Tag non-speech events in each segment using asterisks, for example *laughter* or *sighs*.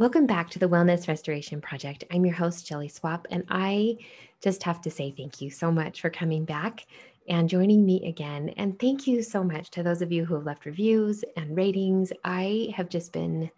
Welcome back to the Wellness Restoration Project. I'm your host, Shelley Swapp, and I just have to say thank you so much for coming back and joining me again. And thank you so much to those of you who have left reviews and ratings. I have just been,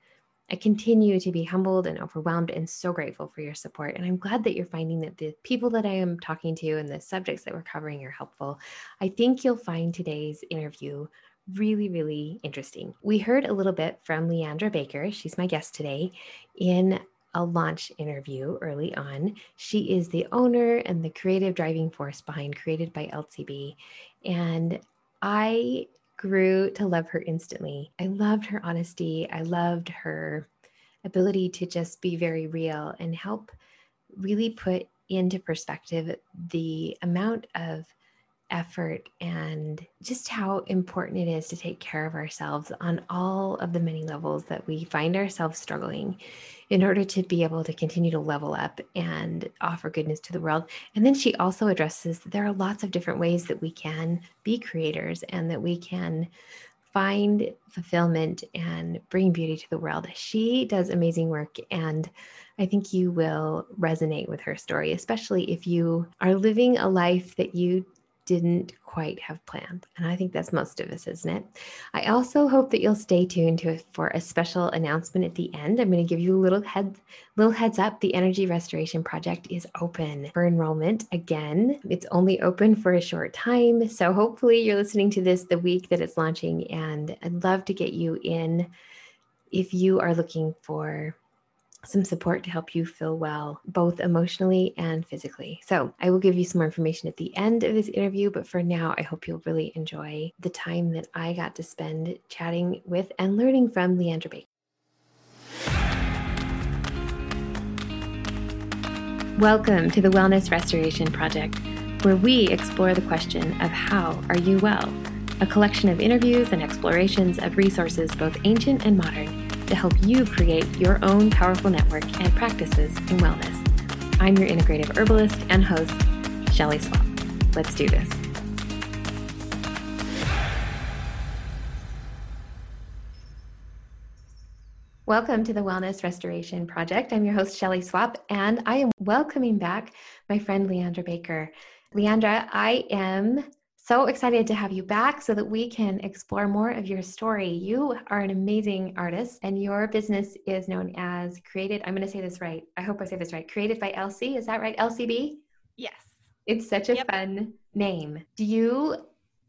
I continue to be humbled and overwhelmed and so grateful for your support. And I'm glad that you're finding that the people that I am talking to and the subjects that we're covering are helpful. I think you'll find today's interview really, really interesting. We heard a little bit from LeAndra Baker. She's my guest today in a launch interview early on. She is the owner and the creative driving force behind Created by Elsie B. And I grew to love her instantly. I loved her honesty. I loved her ability to just be very real and help really put into perspective the amount of effort and just how important it is to take care of ourselves on all of the many levels that we find ourselves struggling in order to be able to continue to level up and offer goodness to the world. And then she also addresses that there are lots of different ways that we can be creators and that we can find fulfillment and bring beauty to the world. She does amazing work and I think you will resonate with her story, especially if you are living a life that you didn't quite have planned. And I think that's most of us, isn't it? I also hope that you'll stay tuned to it for a special announcement at the end. I'm going to give you a little head little heads up. The Energy Restoration Project is open for enrollment again. It's only open for a short time. So hopefully you're listening to this the week that it's launching and I'd love to get you in if you are looking for some support to help you feel well, both emotionally and physically. So, I will give you some more information at the end of this interview, but for now, I hope you'll really enjoy the time that I got to spend chatting with and learning from LeAndra Baker. Welcome to the Wellness Restoration Project, where we explore the question of how are you well? A collection of interviews and explorations of resources both ancient and modern to help you create your own powerful network and practices in wellness. I'm your integrative herbalist and host, Shelley Swapp. Let's do this. Welcome to the Wellness Restoration Project. I'm your host, Shelley Swapp, and I am welcoming back my friend LeAndra Baker. LeAndra, I am so excited to have you back so that we can explore more of your story. You are an amazing artist, and your business is known as Created. I'm going to say this right. I hope I say this right. Created by Elsie. Is that right? Elsie B? Yes. It's such a yep. fun name. Do you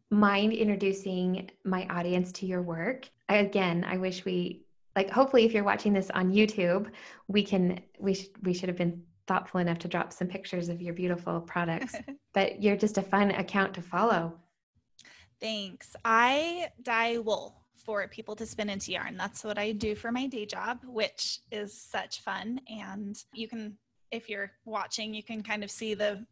mind introducing my audience to your work? Again, I wish we like hopefully if you're watching this on YouTube, we can we should we should have been thoughtful enough to drop some pictures of your beautiful products. *laughs* but you're just a fun account to follow. Thanks. I dye wool for people to spin into yarn. That's what I do for my day job, which is such fun. And you can, if you're watching, you can kind of see the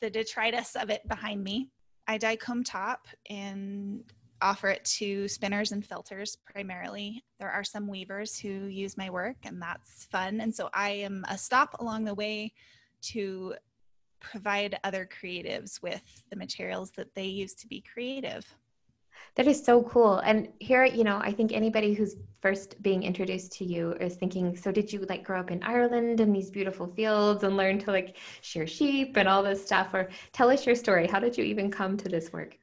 the detritus of it behind me. I dye comb top and offer it to spinners and felters primarily. There are some weavers who use my work, and that's fun. And so I am a stop along the way to provide other creatives with the materials that they use to be creative. That is so cool. And here, you know, I think anybody who's first being introduced to you is thinking, so did you like grow up in Ireland in these beautiful fields and learn to like shear sheep and all this stuff? Or tell us your story. How did you even come to this work?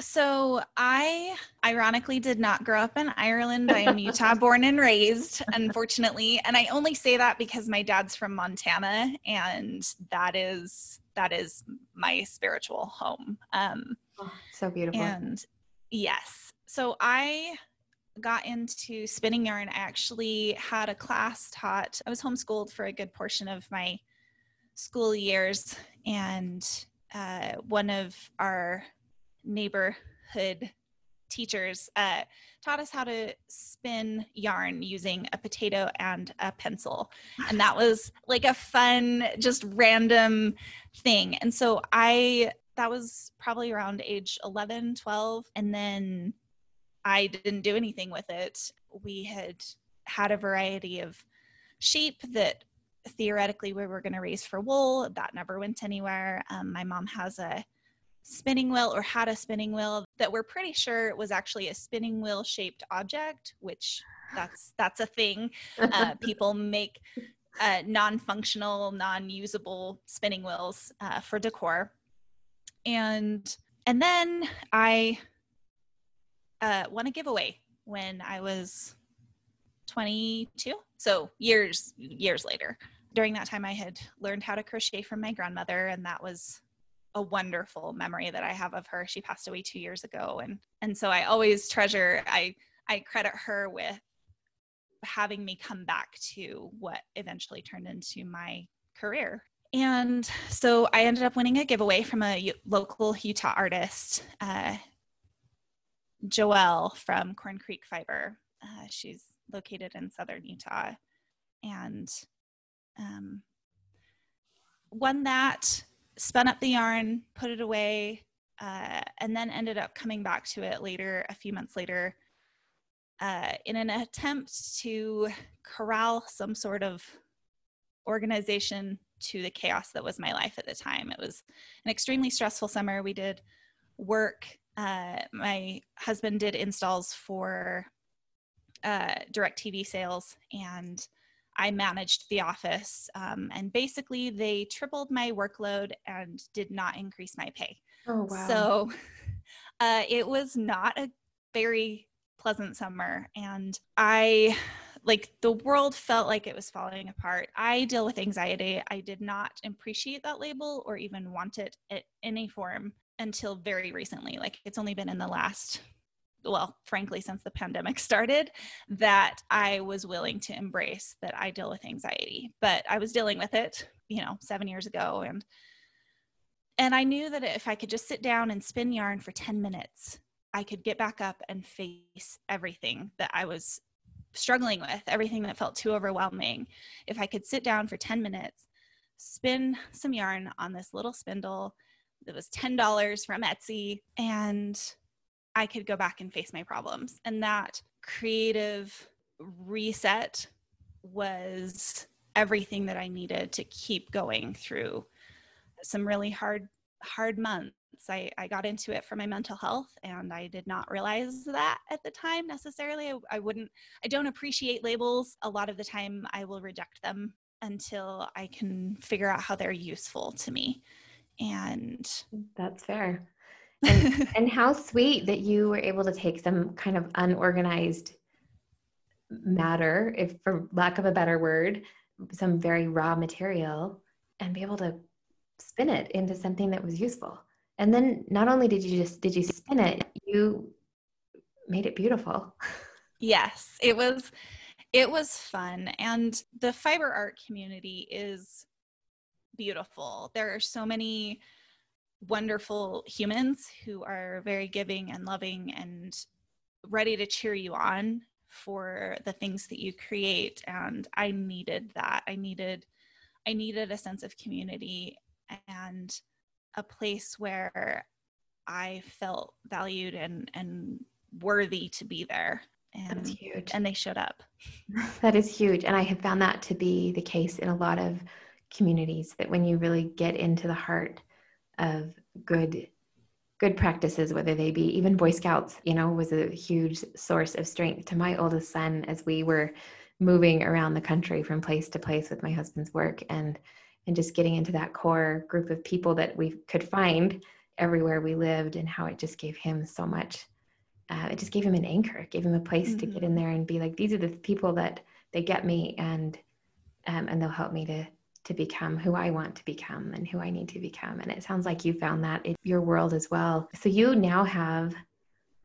So I ironically did not grow up in Ireland. I am Utah *laughs* born and raised, unfortunately. And I only say that because my dad's from Montana and that is that is my spiritual home. Um oh, so beautiful. And yes. So I got into spinning yarn. I actually had a class taught. I was homeschooled for a good portion of my school years and uh, one of our neighborhood teachers uh, taught us how to spin yarn using a potato and a pencil. And that was like a fun, just random thing. And so I, that was probably around age 11, 12. And then I didn't do anything with it. We had had a variety of sheep that theoretically we were going to raise for wool. That never went anywhere. Um, my mom has a spinning wheel or had a spinning wheel that we're pretty sure was actually a spinning wheel shaped object, which that's that's a thing. Uh, *laughs* people make uh, non-functional, non-usable spinning wheels uh, for decor, and and then I uh, won a giveaway when I was 22. So years years later. During that time, I had learned how to crochet from my grandmother, and that was a wonderful memory that I have of her. She passed away two years ago, and and so I always treasure. I I credit her with having me come back to what eventually turned into my career. And so I ended up winning a giveaway from a U- local Utah artist, uh, Joelle from Corn Creek Fiber. Uh, she's located in southern Utah, and um, won that spun up the yarn, put it away, uh, and then ended up coming back to it later, a few months later, uh, in an attempt to corral some sort of organization to the chaos that was my life at the time. It was an extremely stressful summer. We did work. Uh, my husband did installs for uh, TV sales, and I managed the office, um, and basically they tripled my workload and did not increase my pay. Oh wow! So *laughs* uh, it was not a very pleasant summer, and I like the world felt like it was falling apart. I deal with anxiety. I did not appreciate that label or even want it in any form until very recently. Like it's only been in the last well, frankly, since the pandemic *laughs* started, that I was willing to embrace that I deal with anxiety. But I was dealing with it, you know, seven years ago. And and I knew that if I could just sit down and spin yarn for 10 minutes, I could get back up and face everything that I was struggling with, everything that felt too overwhelming. If I could sit down for 10 minutes, spin some yarn on this little spindle that was $10 from Etsy and I could go back and face my problems. And that creative reset was everything that I needed to keep going through some really hard, hard months. I, I got into it for my mental health and I did not realize that at the time necessarily. I, I wouldn't, I don't appreciate labels. A lot of the time I will reject them until I can figure out how they're useful to me. And that's fair and, *laughs* and how sweet that you were able to take some kind of unorganized matter, if for lack of a better word, some very raw material, and be able to spin it into something that was useful. And then not only did you just did you spin it, you made it beautiful. Yes, it was it was fun and the fiber art community is beautiful. There are so many wonderful humans who are very giving and loving and ready to cheer you on for the things that you create. And i needed that. I needed i needed a sense of community and a place where i felt valued and and worthy to be there. And That's huge. and they showed up. *laughs* That is huge. And i have found that to be the case in a lot of communities that when you really get into the heart of good good practices whether they be even boy scouts you know was a huge source of strength to my oldest son as we were moving around the country from place to place with my husband's work and and just getting into that core group of people that we could find everywhere we lived and how it just gave him so much uh, it just gave him an anchor gave him a place mm-hmm. to get in mm-hmm. there and be like these are the people that they get me and um, and they'll help me to to become who I want to become and who I need to become. And it sounds like you found that in your world as well. So you now have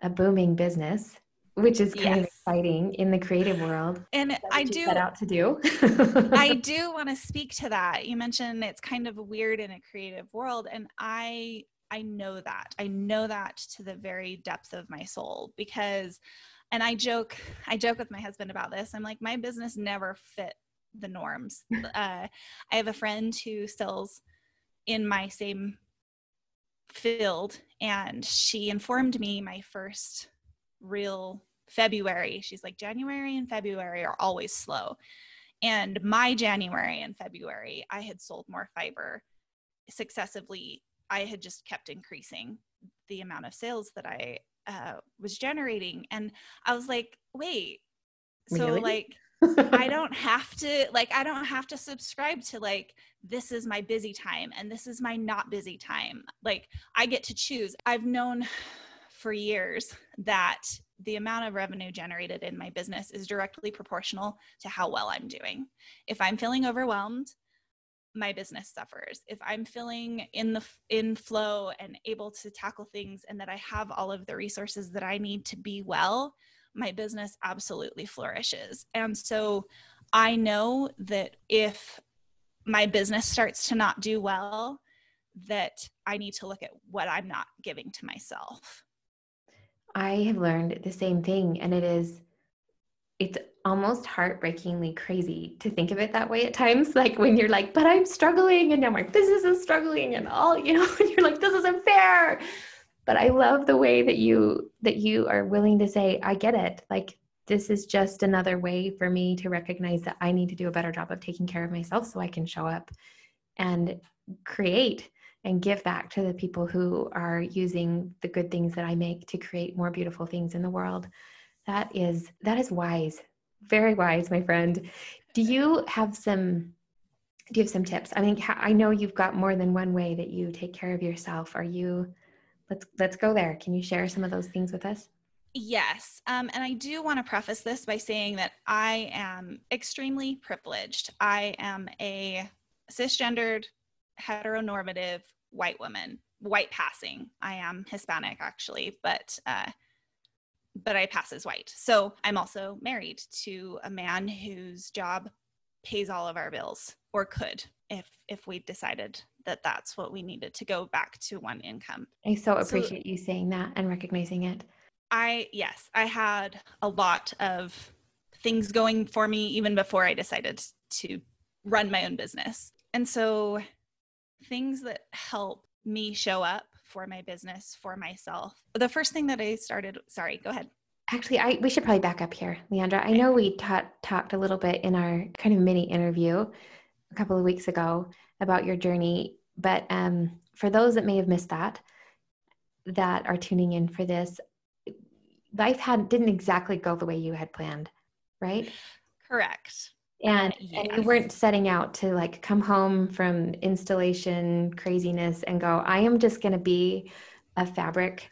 a booming business, which is kind yes. of exciting in the creative world. And I do set out to do. I *laughs* do want to speak to that. You mentioned it's kind of weird in a creative world, and I I know that. I know that to the very depth of my soul because and I joke I joke with my husband about this. I'm like my business never fit the norms. Uh, I have a friend who sells in my same field, and she informed me my first real February. She's like, January and February are always slow. And my January and February, I had sold more fiber successively. I had just kept increasing the amount of sales that I uh, was generating. And I was like, wait, So Really? like I *laughs* don't have to like I don't have to subscribe to like this is my busy time and this is my not busy time. Like I get to choose. I've known for years that the amount of revenue generated in my business is directly proportional to how well I'm doing. If I'm feeling overwhelmed, my business suffers. If I'm feeling in the in flow and able to tackle things and that I have all of the resources that I need to be well, my business absolutely flourishes. And so I know that if my business starts to not do well, that I need to look at what I'm not giving to myself. I have learned the same thing, and it is it's almost heartbreakingly crazy to think of it that way at times. *laughs* Like when you're like, but I'm struggling, and now my business is struggling, and all you know, *laughs* and you're like, this isn't fair but i love the way that you that you are willing to say i get it. Like this is just another way for me to recognize that i need to do a better job of taking care of myself so i can show up and create and give back to the people who are using the good things that i make to create more beautiful things in the world. That is that is wise. Very wise my friend. Do you have some do you have some tips? I mean i know you've got more than one way that you take care of yourself. Are you let's let's go there can you share some of those things with us Yes. Um, and I do want to preface this by saying that I am extremely privileged. I am a cisgendered, heteronormative white woman, white passing. I am Hispanic actually, but uh, but I pass as white. So I'm also married to a man whose job pays all of our bills, or could if if we decided that that's what we needed to go back to one income. I so appreciate so, you saying that and recognizing it. I, yes, I had a lot of things going for me even before I decided to run my own business. And so, things that help me show up for my business, for myself. The first thing that I started, sorry, go ahead. Actually, I we should probably back up here, LeAndra. I know we ta- talked a little bit in our kind of mini interview a couple of weeks ago about your journey but um, for those that may have missed that, that are tuning in for this, life had didn't exactly go the way you had planned, right? Correct. And, yes. and you weren't setting out to like come home from installation craziness and go, I am just going to be a fabric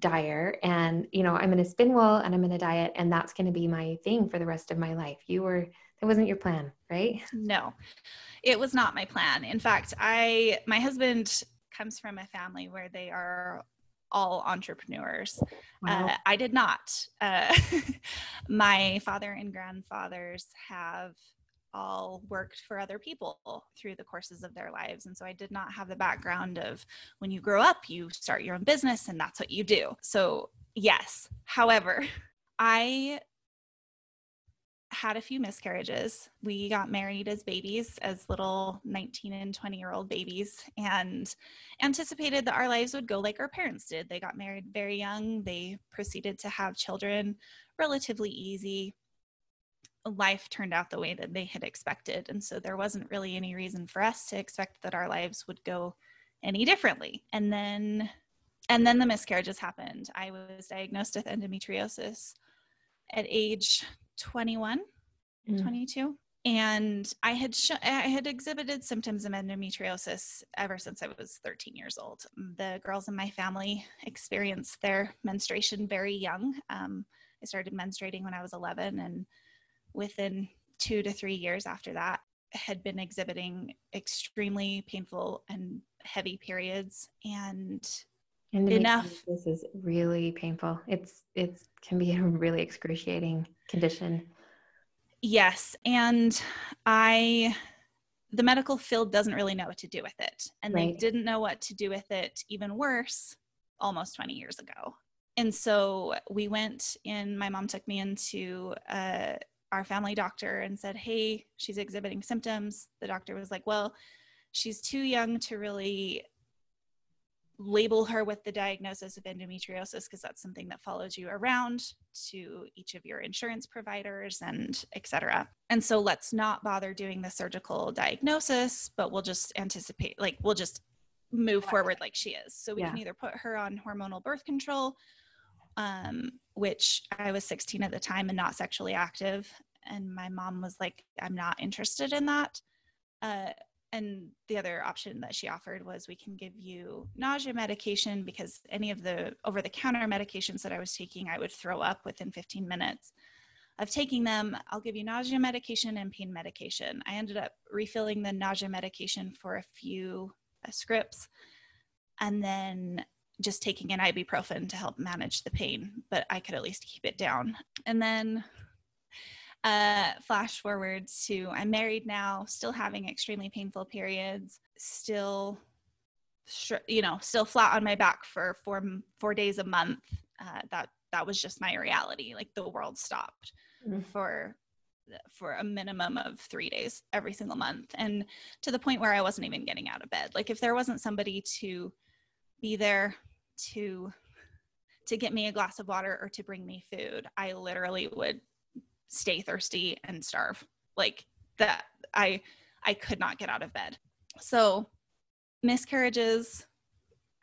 dyer and you know i'm going to spin wool and i'm going to dye it and that's going to be my thing for the rest of my life you were that wasn't your plan right no it was not my plan. In fact, I my husband comes from a family where they are all entrepreneurs. Wow. Uh, I did not. Uh, *laughs* my father and grandfathers have all worked for other people through the courses of their lives. And so I did not have the background of when you grow up, you start your own business and that's what you do. So, yes. However, *laughs* I had a few miscarriages. We got married as babies, as little 19 and 20 year old babies, and anticipated that our lives would go like our parents did. They got married very young, they proceeded to have children relatively easy. Life turned out the way that they had expected. And so there wasn't really any reason for us to expect that our lives would go any differently. And then and then the miscarriages happened. I was diagnosed with endometriosis at age 21, mm. 22. And I had sh- I had exhibited symptoms of endometriosis ever since I was 13 years old. The girls in my family experienced their menstruation very young. Um, I started menstruating when I was 11, and within two to three years after that, had been exhibiting extremely painful and heavy periods and and enough. this is really painful. It's it's can be a really excruciating condition. Yes and i the medical field doesn't really know what to do with it and right. they didn't know what to do with it even worse almost 20 years ago. And so we went in my mom took me into uh, our family doctor and said hey she's exhibiting symptoms. The doctor was like well she's too young to really label her with the diagnosis of endometriosis because that's something that follows you around to each of your insurance providers and etc. And so let's not bother doing the surgical diagnosis, but we'll just anticipate like we'll just move forward like she is. So we yeah. can either put her on hormonal birth control um, which I was 16 at the time and not sexually active. And my mom was like, I'm not interested in that. Uh, and the other option that she offered was we can give you nausea medication because any of the over the counter medications that I was taking, I would throw up within 15 minutes of taking them. I'll give you nausea medication and pain medication. I ended up refilling the nausea medication for a few uh, scripts and then just taking an ibuprofen to help manage the pain, but I could at least keep it down. And then uh, flash forward to I'm married now, still having extremely painful periods, still, you know, still flat on my back for four four days a month. Uh, that that was just my reality. Like the world stopped mm-hmm. for for a minimum of three days every single month, and to the point where I wasn't even getting out of bed. Like if there wasn't somebody to be there to to get me a glass of water or to bring me food i literally would stay thirsty and starve. Like that i i could not get out of bed. So miscarriages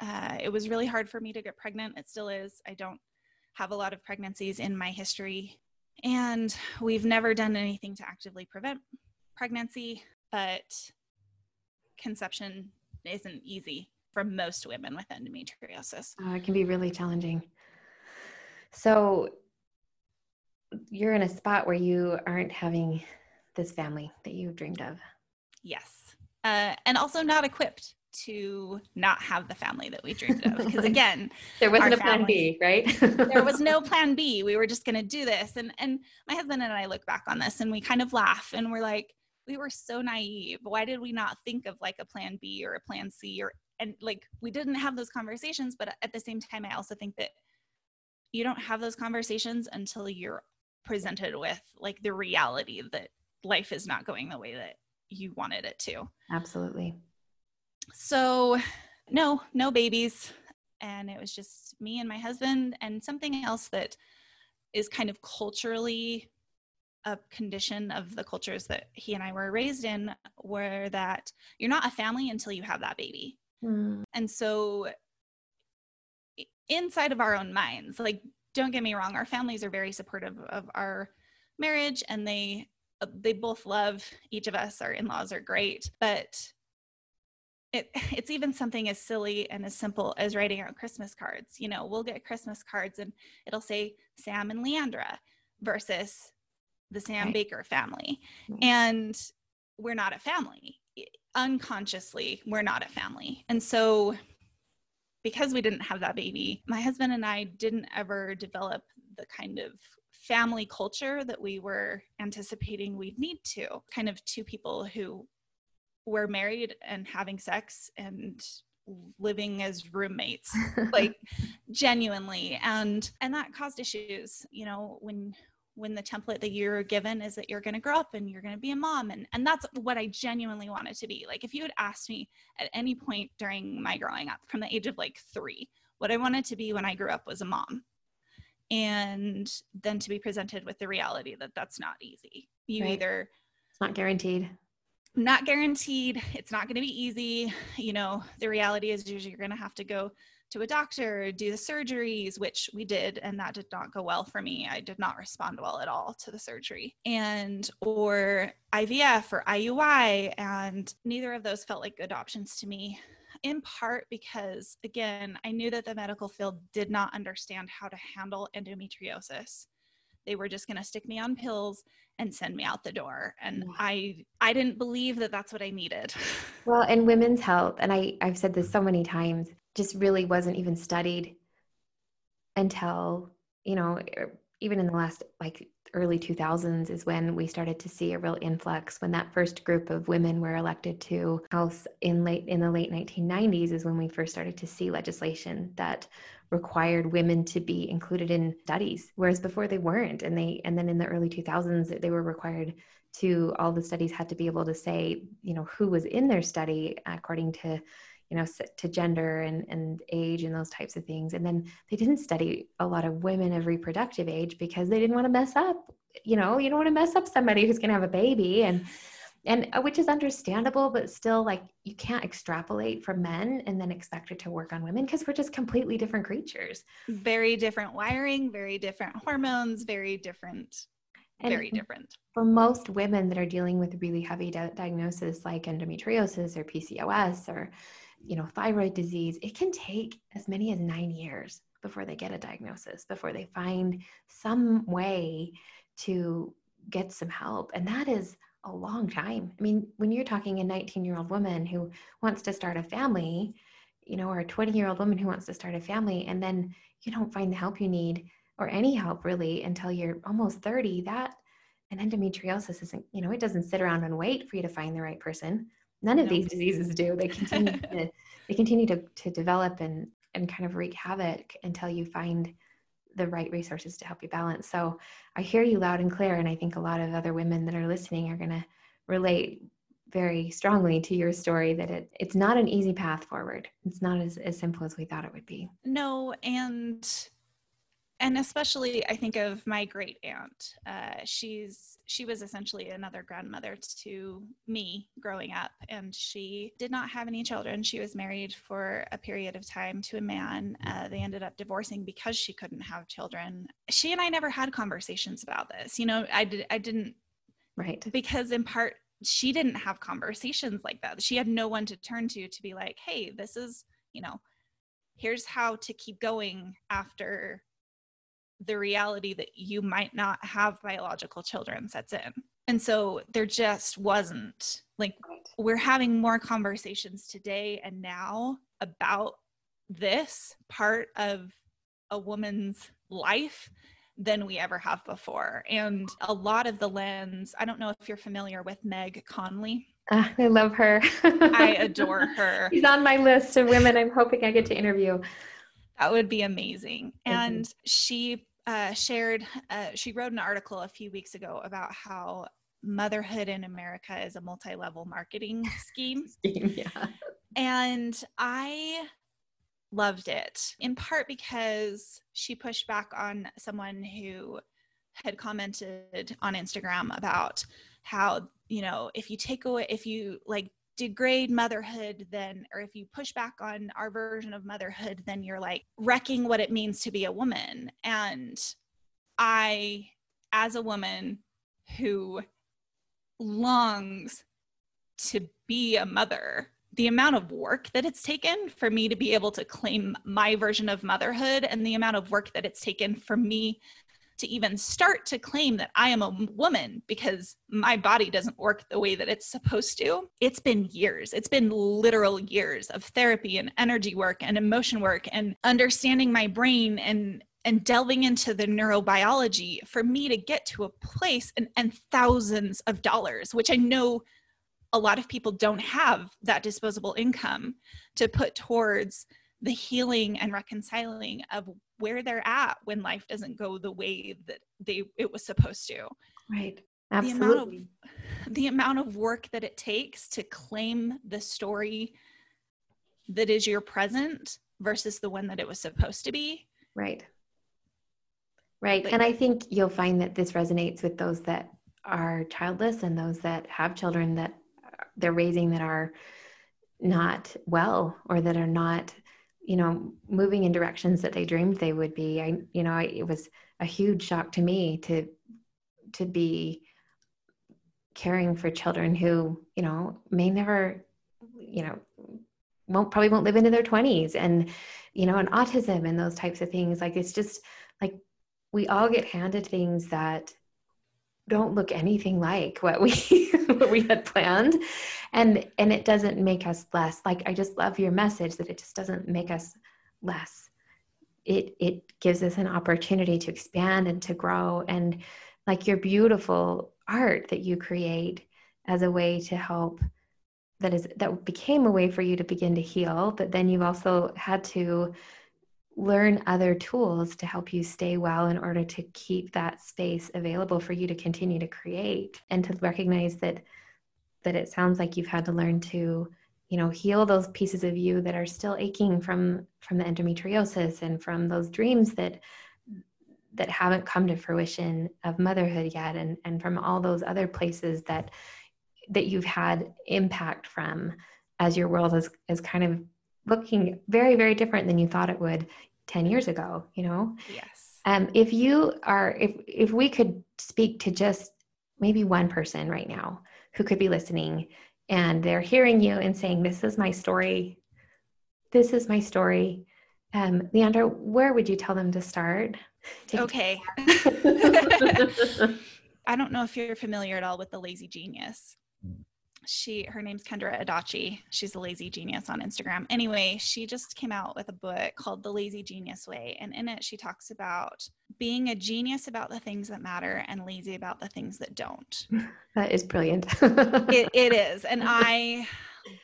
uh, it was really hard for me to get pregnant. It still is. I don't have a lot of pregnancies in my history. And we've never done anything to actively prevent pregnancy but conception isn't easy for most women with endometriosis. Uh, it can be really challenging. So you're in a spot where you aren't having this family that you dreamed of. Yes. Uh, and also not equipped to not have the family that we dreamed of. Because *laughs* again, there wasn't a plan B, right? *laughs* there was no *laughs* plan B. We were just going to do this. And and my husband and I look back on this and we kind of laugh and we're like, we were so naive. Why did we not think of like a plan B or a plan C or and like we didn't have those conversations but at the same time i also think that you don't have those conversations until you're presented with like the reality that life is not going the way that you wanted it to absolutely so no no babies and it was just me and my husband and something else that is kind of culturally a condition of the cultures that he and I were raised in where that you're not a family until you have that baby. Mm. And so inside of our own minds, like don't get me wrong, our families are very supportive of our marriage and they they both love each of us. Our in-laws are great, but it, it's even something as silly and as simple as writing out Christmas cards. You know, we'll get Christmas cards and it'll say Sam and LeAndra versus the Sam right. Baker family. Mm-hmm. And we're not a family unconsciously we're not a family and so because we didn't have that baby my husband and i didn't ever develop the kind of family culture that we were anticipating we'd need to. Kind of two people who were married and having sex and living as roommates *laughs* like genuinely. And and that caused issues. You know when when the template that you're given is that you're going to grow up and you're going to be a mom and and that's what I genuinely wanted to be. Like if you had asked me at any point during my growing up from the age of like 3 what I wanted to be when I grew up was a mom. And then to be presented with the reality that that's not easy. You right. either it's not guaranteed not guaranteed it's not going to be easy you know the reality is you're going to have to go to a doctor, do the surgeries, which we did, and that did not go well for me. I did not respond well at all to the surgery, and or IVF or IUI, and neither of those felt like good options to me. In part because, again, I knew that the medical field did not understand how to handle endometriosis. They were just going to stick me on pills and send me out the door and mm. i i didn't believe that that's what i needed *laughs* well in women's health and i i've said this so many times just really wasn't even studied until you know er, even in the last like early 2000s is when we started to see a real influx when that first group of women were elected to house in late in the late 1990s is when we first started to see legislation that required women to be included in studies whereas before they weren't and they and then in the early 2000s they were required to all the studies had to be able to say you know who was in their study according to you know to gender and, and age and those types of things. And then they didn't study a lot of women of reproductive age because they didn't want to mess up you know you don't want to mess up somebody who's going to have a baby. And and uh, which is understandable but still like you can't extrapolate from men and then expect it to work on women because we're just completely different creatures. Very different wiring very different hormones very different and very different. for most women that are dealing with really heavy di- diagnosis like endometriosis or pcos or you know thyroid disease it can take as many as nine years before they get a diagnosis before they find some way to get some help and that is a long time. I mean, when you're talking a 19 year old woman who wants to start a family, you know, or a 20 year old woman who wants to start a family, and then you don't find the help you need or any help really until you're almost 30, that and endometriosis isn't, you know, it doesn't sit around and wait for you to find the right person. None of these diseases do. They continue *laughs* to they continue to, to develop and and kind of wreak havoc until you find the right resources to help you balance. So I hear you loud and clear. And I think a lot of other women that are listening are going to relate very strongly to your story that it, it's not an easy path forward. It's not as, as simple as we thought it would be. No. And and especially I think of my great aunt. Uh, she's she was essentially another grandmother to me growing up, and she did not have any children. She was married for a period of time to a man. Uh, they ended up divorcing because she couldn't have children. She and I never had conversations about this. You know, I did I didn't right because in part she didn't have conversations like that. She had no one to turn to to be like, hey, this is you know here's how to keep going after the reality that you might not have biological children sets in. And so there just wasn't like we're having more conversations today and now about this part of a woman's life than we ever have before. And a lot of the lens, I don't know if you're familiar with Meg Conley. Uh, I love her. I *laughs* adore her. She's on my list of women I'm hoping I get to interview. That would be amazing. And she uh, shared, uh, she wrote an article a few weeks ago about how motherhood in America is a multi level marketing *laughs* scheme. scheme yeah. And I loved it in part because she pushed back on someone who had commented on Instagram about how, you know, if you take away, if you like degrade motherhood then or if you push back on our version of motherhood then you're like wrecking what it means to be a woman. And i as a woman who longs to be a mother the amount of work that it's taken for me to be able to claim my version of motherhood and the amount of work that it's taken for me to even start to claim that I am a woman because my body doesn't work the way that it's supposed to. It's been years. It's been literal years of therapy and energy work and emotion work and understanding my brain and and delving into the neurobiology for me to get to a place and, and thousands of dollars, which I know a lot of people don't have that disposable income to put towards the healing and reconciling of where they're at when life doesn't go the way that they it was supposed to. Right. Absolutely the amount of, *laughs* the amount of work that it takes to claim the story that is your present versus the one that it was supposed to be. Right. Right. And i think you'll find that this resonates with those that are childless and those that have children that they're raising that are not well or that are not you know moving in directions that they dreamed they would be. I you know I, it was a huge shock to me to to be caring for children who you know may never you know won't probably won't live into their 20s and you know and autism and those types of things. Like it's just like we all get handed things that don't look anything like what we what we had planned. And and it doesn't make us less. Like i just love your message that it just doesn't make us less. It it gives us an opportunity to expand and to grow. And like your beautiful art that you create as a way to help that is that became a way for you to begin to heal but then you've also had to learn other tools to help you stay well in order to keep that space available for you to continue to create and to recognize that that it sounds like you've had to learn to you know heal those pieces of you that are still aching from from the endometriosis and from those dreams that that haven't come to fruition of motherhood yet and and from all those other places that that you've had impact from as your world is, is kind of looking very, very different than you thought it would 10 years ago, you know? Yes. Um, if you are, if, if we could speak to just maybe one person right now who could be listening and they're hearing you and saying, this is my story. This is my story. Um, LeAndra, where would you tell them to start? okay. *laughs* *laughs* I don't know if you're familiar at all with the lazy genius. She her name's Kendra Adachi. She's a lazy genius on Instagram. Anyway, she just came out with a book called The Lazy Genius Way and in it she talks about being a genius about the things that matter and lazy about the things that don't. *laughs* That is brilliant. it, it is and *laughs* I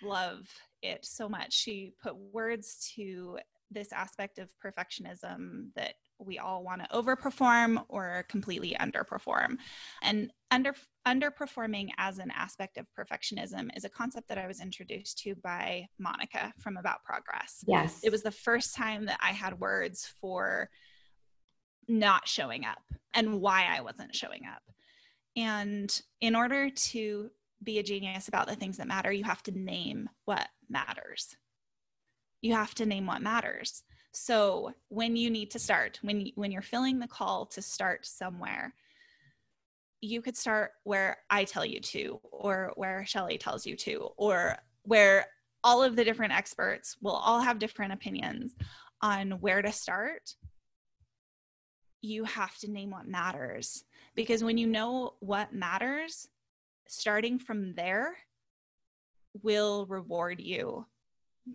love it so much. She put words to this aspect of perfectionism that we all want to overperform or completely underperform. And under underperforming as an aspect of perfectionism is a concept that I was introduced to by Monica from About Progress. Yes. It was the first time that I had words for not showing up and why I wasn't showing up. And in order to be a genius about the things that matter, you have to name what matters. You have to name what matters. So when you need to start, when when you're filling the call to start somewhere, you could start where I tell you to, or where Shelley tells you to, or where all of the different experts will all have different opinions on where to start. You have to name what matters because when you know what matters, starting from there will reward you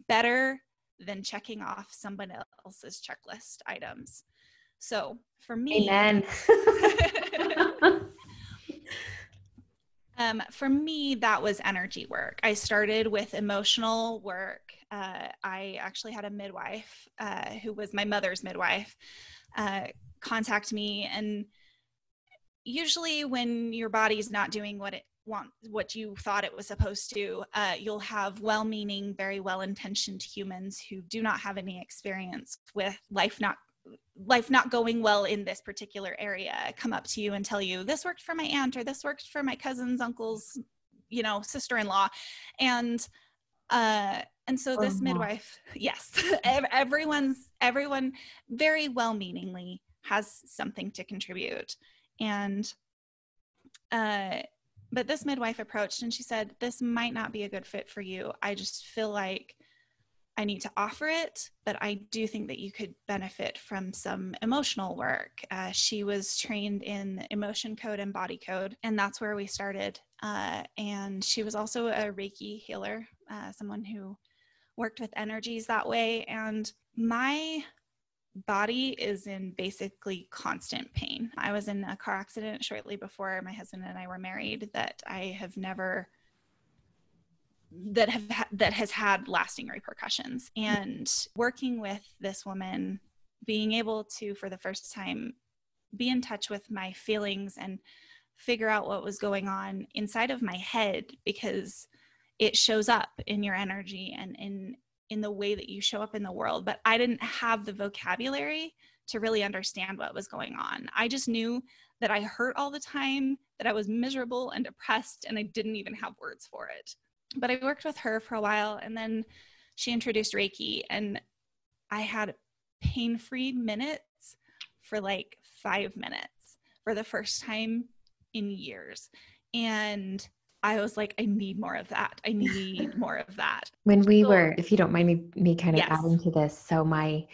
better than checking off someone else's checklist items. So for me, Amen. *laughs* um, for me, that was energy work. I started with emotional work. Uh, I actually had a midwife uh, who was my mother's midwife uh, contact me and usually when your body's not doing what it want what you thought it was supposed to uh, you'll have well-meaning very well-intentioned humans who do not have any experience with life not life not going well in this particular area come up to you and tell you this worked for my aunt or this worked for my cousin's uncle's you know sister-in-law and uh and so this uh-huh. midwife *laughs* yes everyone's everyone very well meaningly has something to contribute and uh but this midwife approached and she said, This might not be a good fit for you. I just feel like I need to offer it, but I do think that you could benefit from some emotional work. Uh, she was trained in emotion code and body code, and that's where we started. Uh, and she was also a Reiki healer, uh, someone who worked with energies that way. And my body is in basically constant pain. I was in a car accident shortly before my husband and I were married that I have never that have that has had lasting repercussions and working with this woman being able to for the first time be in touch with my feelings and figure out what was going on inside of my head because it shows up in your energy and in in the way that you show up in the world, but I didn't have the vocabulary to really understand what was going on. I just knew that I hurt all the time, that I was miserable and depressed, and I didn't even have words for it. But I worked with her for a while, and then she introduced Reiki, and I had pain free minutes for like five minutes for the first time in years. And I was like, I need more of that. I need *laughs* more of that. When we so, were, if you don't mind me, me kind of yes. adding to this, so my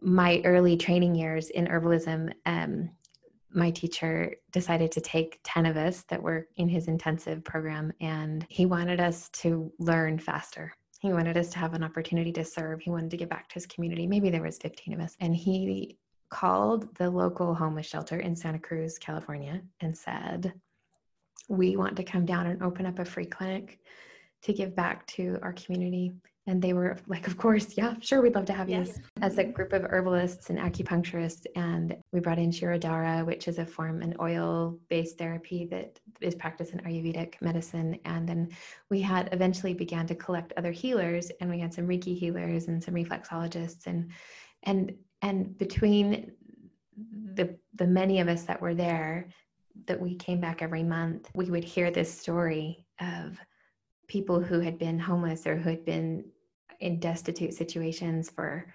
my early training years in herbalism, um, my teacher decided to take 10 of us that were in his intensive program and he wanted us to learn faster he wanted us to have an opportunity to serve he wanted to give back to his community maybe there was 15 of us and he called the local homeless shelter in santa cruz california and said we want to come down and open up a free clinic to give back to our community. And they were like, Of course, yeah, sure, we'd love to have yes. you as a group of herbalists and acupuncturists. And we brought in Shirodhara, which is a form, an oil based therapy that is practiced in Ayurvedic medicine. And then we had eventually began to collect other healers, and we had some Reiki healers and some reflexologists. And, and, and between the, the many of us that were there, that we came back every month, we would hear this story of people who had been homeless or who had been in destitute situations for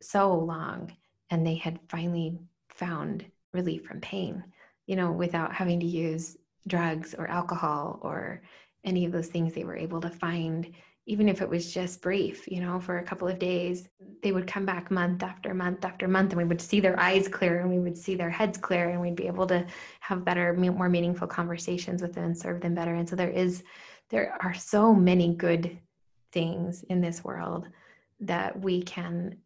so long and they had finally found relief from pain you know without having to use drugs or alcohol or any of those things they were able to find even if it was just brief, you know, for a couple of days, they would come back month after month after month, and we would see their eyes clear and we would see their heads clear, and we'd be able to have better, more meaningful conversations with them and serve them better. And so there is, there are so many good things in this world that we can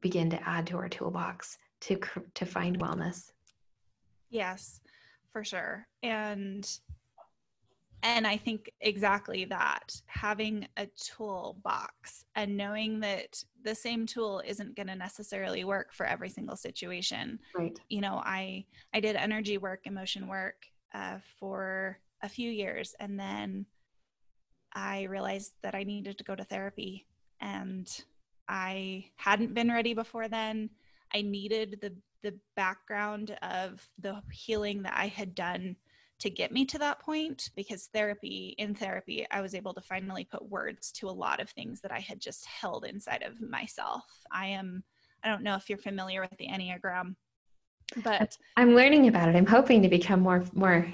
begin to add to our toolbox to to find wellness. Yes, for sure. And and I think exactly that having a toolbox and knowing that the same tool isn't going to necessarily work for every single situation. Right. You know, I I did energy work, emotion work uh, for a few years, and then I realized that I needed to go to therapy, and I hadn't been ready before then. I needed the the background of the healing that I had done to get me to that point because therapy in therapy i was able to finally put words to a lot of things that i had just held inside of myself. I am i don't know if you're familiar with the enneagram but i'm learning about it. I'm hoping to become more more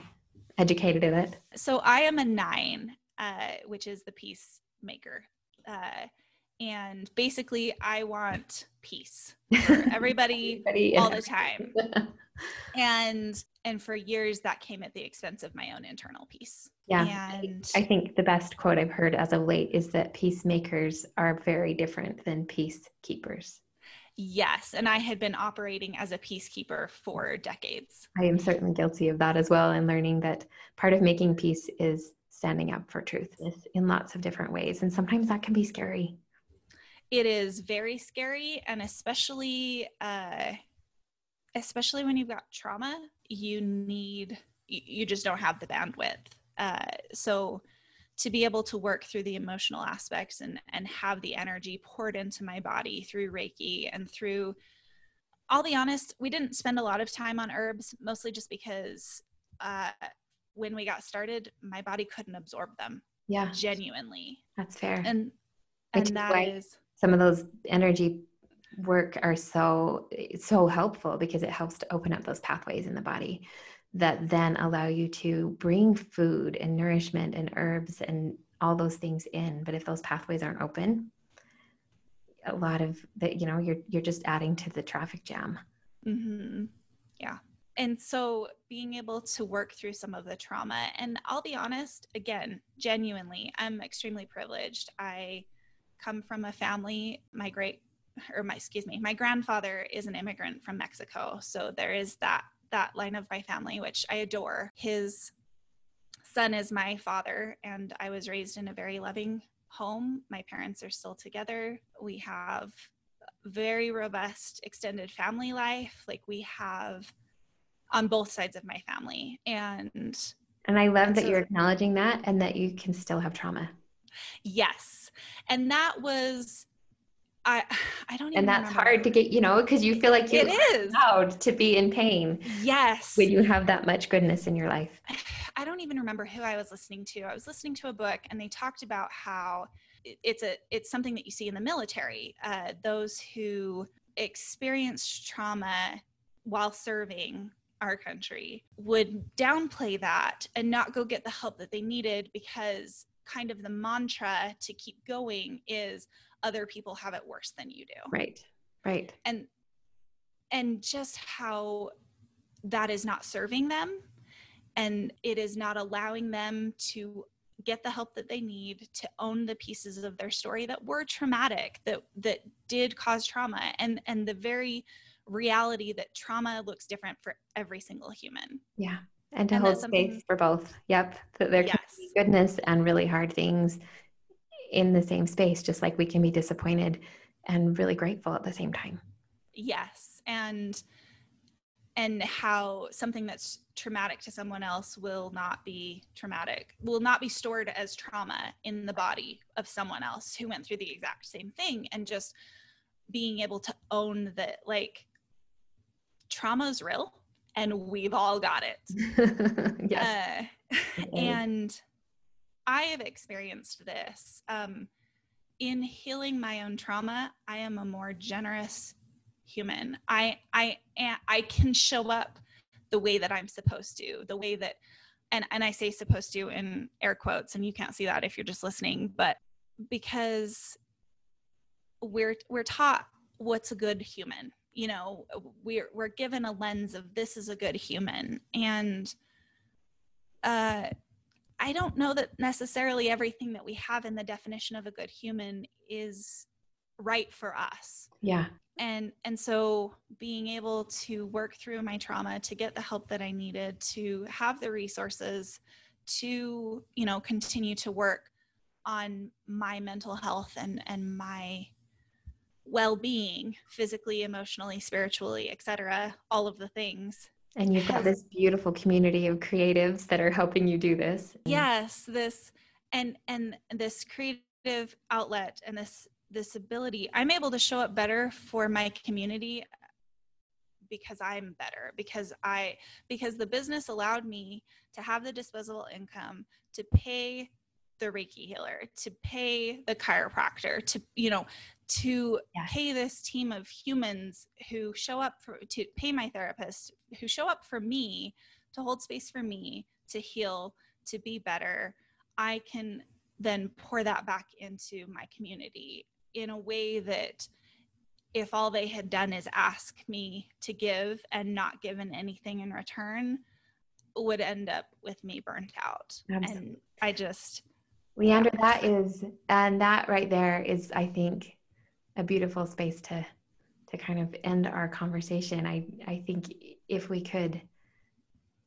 educated in it. So i am a nine uh, which is the peacemaker uh, and basically i want peace *laughs* for everybody, everybody all the time. *laughs* And and for years that came at the expense of my own internal peace. Yeah. And i think the best quote i've heard as of late is that peacemakers are very different than peacekeepers. Yes and i had been operating as a peacekeeper for decades. I am certainly guilty of that as well and learning that part of making peace is standing up for truth in lots of different ways and sometimes that can be scary it is very scary and especially uh especially when you've got trauma, you need, you just don't have the bandwidth. Uh, so to be able to work through the emotional aspects and, and have the energy poured into my body through Reiki and through, I'll be honest, we didn't spend a lot of time on herbs, mostly just because uh, when we got started, my body couldn't absorb them. Yeah. Genuinely. That's fair. And, and that is some of those energy work are so so helpful because it helps to open up those pathways in the body that then allow you to bring food and nourishment and herbs and all those things in. But if those pathways aren't open a lot of that you know you're you're just adding to the traffic jam. Mm-hmm. yeah. And so being able to work through some of the trauma and i'll be honest again genuinely i'm extremely privileged. I come from a family. My great or my excuse me my grandfather is an immigrant from mexico. So there is that that line of my family which i adore. His son is my father and i was raised in a very loving home. My parents are still together. We have very robust extended family life. Like we have on both sides of my family. And and i love and that so, you're acknowledging that and that you can still have trauma yes and that was I *sighs* I don't even And that's remember. hard to get, you know, because you feel like you're it is allowed to be in pain. Yes. When you have that much goodness in your life. *sighs* I don't even remember who I was listening to. I was listening to a book and they talked about how it's a it's something that you see in the military. Uh, those who experienced trauma while serving our country would downplay that and not go get the help that they needed because kind of the mantra to keep going is other people have it worse than you do. Right right. And and just how that is not serving them and it is not allowing them to get the help that they need to own the pieces of their story that were traumatic that that did cause trauma and and the very reality that trauma looks different for every single human. Yeah and to and hold space for both. Yep that there yes. Goodness and really hard things in the same space, just like we can be disappointed and really grateful at the same time. Yes. And and how something that's traumatic to someone else will not be traumatic, will not be stored as trauma in the body of someone else who went through the exact same thing. And just being able to own that, like, trauma is real and we've all got it. *laughs* yes. Uh, and I have experienced this. Um, in healing my own trauma, I am a more generous human. I I I can show up the way that I'm supposed to, the way that and and I say supposed to in air quotes and you can't see that if you're just listening, but because we're we're taught what's a good human. You know, we're we're given a lens of this is a good human and uh I don't know that necessarily everything that we have in the definition of a good human is right for us. Yeah. And and so being able to work through my trauma to get the help that I needed to have the resources to, you know, continue to work on my mental health and and my well-being physically emotionally spiritually etc all of the things and you've got this beautiful community of creatives that are helping you do this. Yes, this and and this creative outlet and this this ability, I'm able to show up better for my community because I'm better because I because the business allowed me to have the disposable income to pay the Reiki healer, to pay the chiropractor, to you know, to yes. pay this team of humans who show up for to pay my therapist who show up for me to hold space for me to heal to be better i can then pour that back into my community in a way that if all they had done is ask me to give and not given anything in return would end up with me burnt out Absolutely. and i just leandra that is and that right there is i think a beautiful space to to kind of end our conversation. I I think if we could,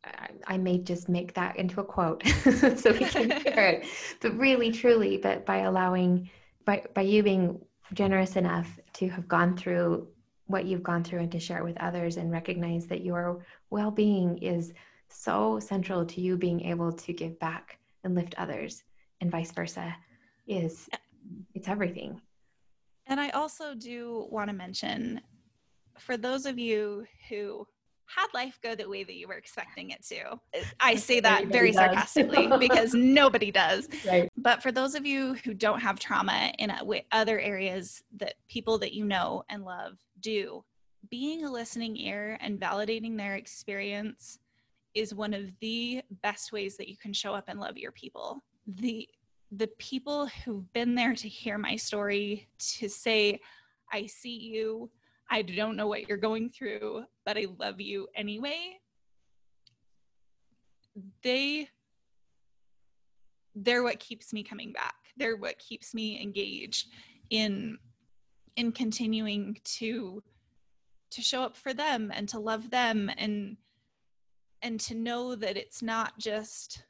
I, I may just make that into a quote *laughs* so we can hear it. *laughs* But really, truly, but by allowing by by you being generous enough to have gone through what you've gone through and to share it with others and recognize that your well-being is so central to you being able to give back and lift others and vice versa is it's everything and I also do want to mention for those of you who had life go the way that you were expecting it to. I say that very sarcastically *laughs* because nobody does. Right. But for those of you who don't have trauma in other areas that people that you know and love do, being a listening ear and validating their experience is one of the best ways that you can show up and love your people. The the people who've been there to hear my story, to say, I see you, I don't know what you're going through, but I love you anyway. They they're what keeps me coming back. They're what keeps me engaged in in continuing to to show up for them and to love them and and to know that it's not just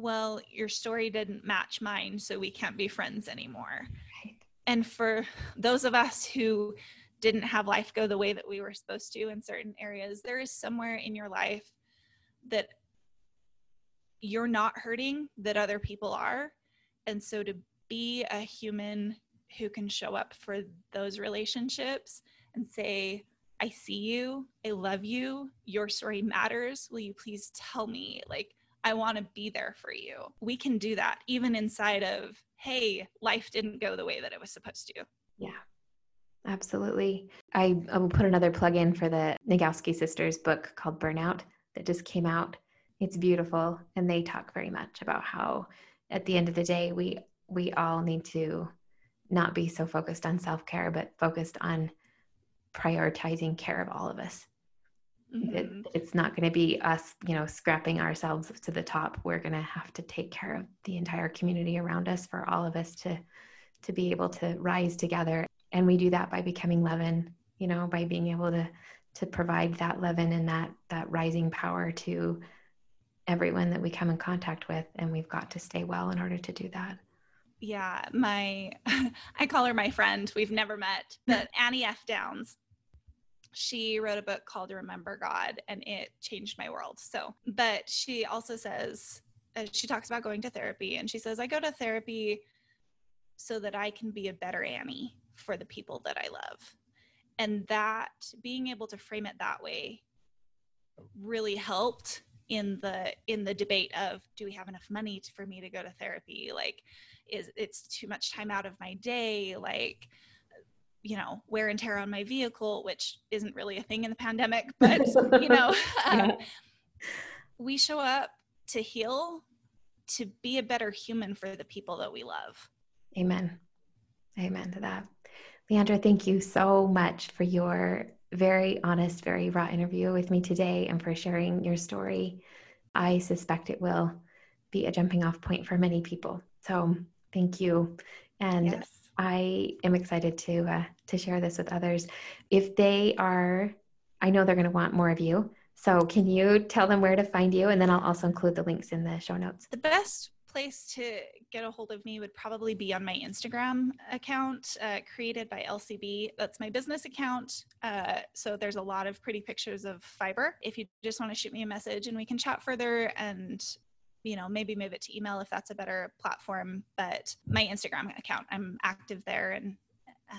well, your story didn't match mine, so we can't be friends anymore. Right. And for those of us who didn't have life go the way that we were supposed to in certain areas, there is somewhere in your life that you're not hurting that other people are. And so to be a human who can show up for those relationships and say, I see you, I love you, your story matters. Will you please tell me? Like, I want to be there for you. We can do that even inside of, hey, life didn't go the way that it was supposed to. Yeah. Absolutely. I, I will put another plug in for the Nagoski sisters book called Burnout that just came out. It's beautiful and they talk very much about how at the end of the day we we all need to not be so focused on self-care but focused on prioritizing care of all of us Mm-hmm. It, it's not going to be us, you know, scrapping ourselves to the top. We're going to have to take care of the entire community around us for all of us to to be able to rise together. And we do that by becoming leaven, you know, by being able to to provide that leaven and that that rising power to everyone that we come in contact with. And we've got to stay well in order to do that. Yeah, my *laughs* I call her my friend. We've never met, but Annie F. Downs she wrote a book called Remember God and it changed my world. So, but she also says, uh, she talks about going to therapy and she says, I go to therapy so that I can be a better Annie for the people that I love. And that being able to frame it that way really helped in the in the debate of do we have enough money to, for me to go to therapy like is it's too much time out of my day like you know wear and tear on my vehicle which isn't really a thing in the pandemic but you know *laughs* *laughs* um, we show up to heal to be a better human for the people that we love. Amen. Amen to that. Leandra thank you so much for your very honest very raw interview with me today and for sharing your story. I suspect it will be a jumping off point for many people. So thank you and yes I am excited to uh, to share this with others. If they are, I know they're going to want more of you. So can you tell them where to find you, and then I'll also include the links in the show notes. The best place to get a hold of me would probably be on my Instagram account, uh, created by Elsie B. That's my business account. Uh, so there's a lot of pretty pictures of fiber. If you just want to shoot me a message and we can chat further and you know maybe move it to email if that's a better platform but my instagram account i'm active there and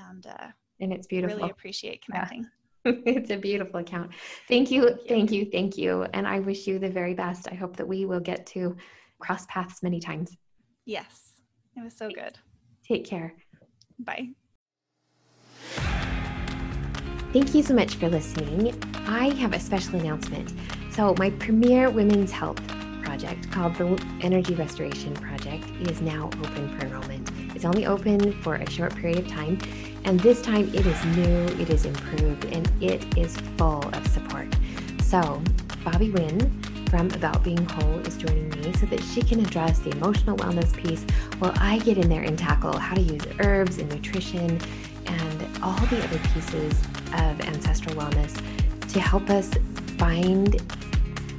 and uh and it's beautiful. really appreciate connecting. Yeah. *laughs* it's a beautiful account. Thank you, thank you. thank you thank you. And i wish you the very best. I hope that we will get to cross paths many times. Yes. It was so good. Take care. Bye. Thank you so much for listening. I have a special announcement. So, my premier women's health project called the Energy Restoration Project is now open for enrollment. It's only open for a short period of time, and this time it is new, it is improved, and it is full of support. So, Bobby Wynn from About Being Whole is joining me so that she can address the emotional wellness piece while I get in there and tackle how to use herbs and nutrition and all the other pieces of ancestral wellness to help us find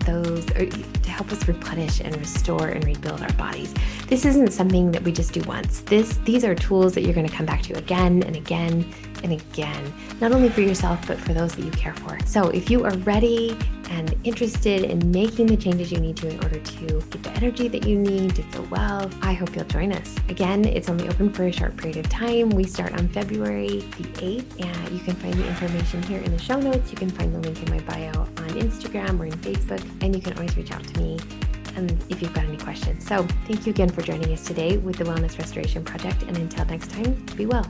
those to help us replenish and restore and rebuild our bodies. This isn't something that we just do once. This these are tools that you're going to come back to again and again and again, not only for yourself but for those that you care for. So, if you are ready and interested in making the changes you need to in order to get the energy that you need to feel well, I hope you'll join us. Again, it's only open for a short period of time. We start on February the 8th, and you can find the information here in the show notes. You can find the link in my bio on Instagram or in Facebook, and you can always reach out to me and if you've got any questions. So, thank you again for joining us today with the Wellness Restoration Project. And until next time, be well.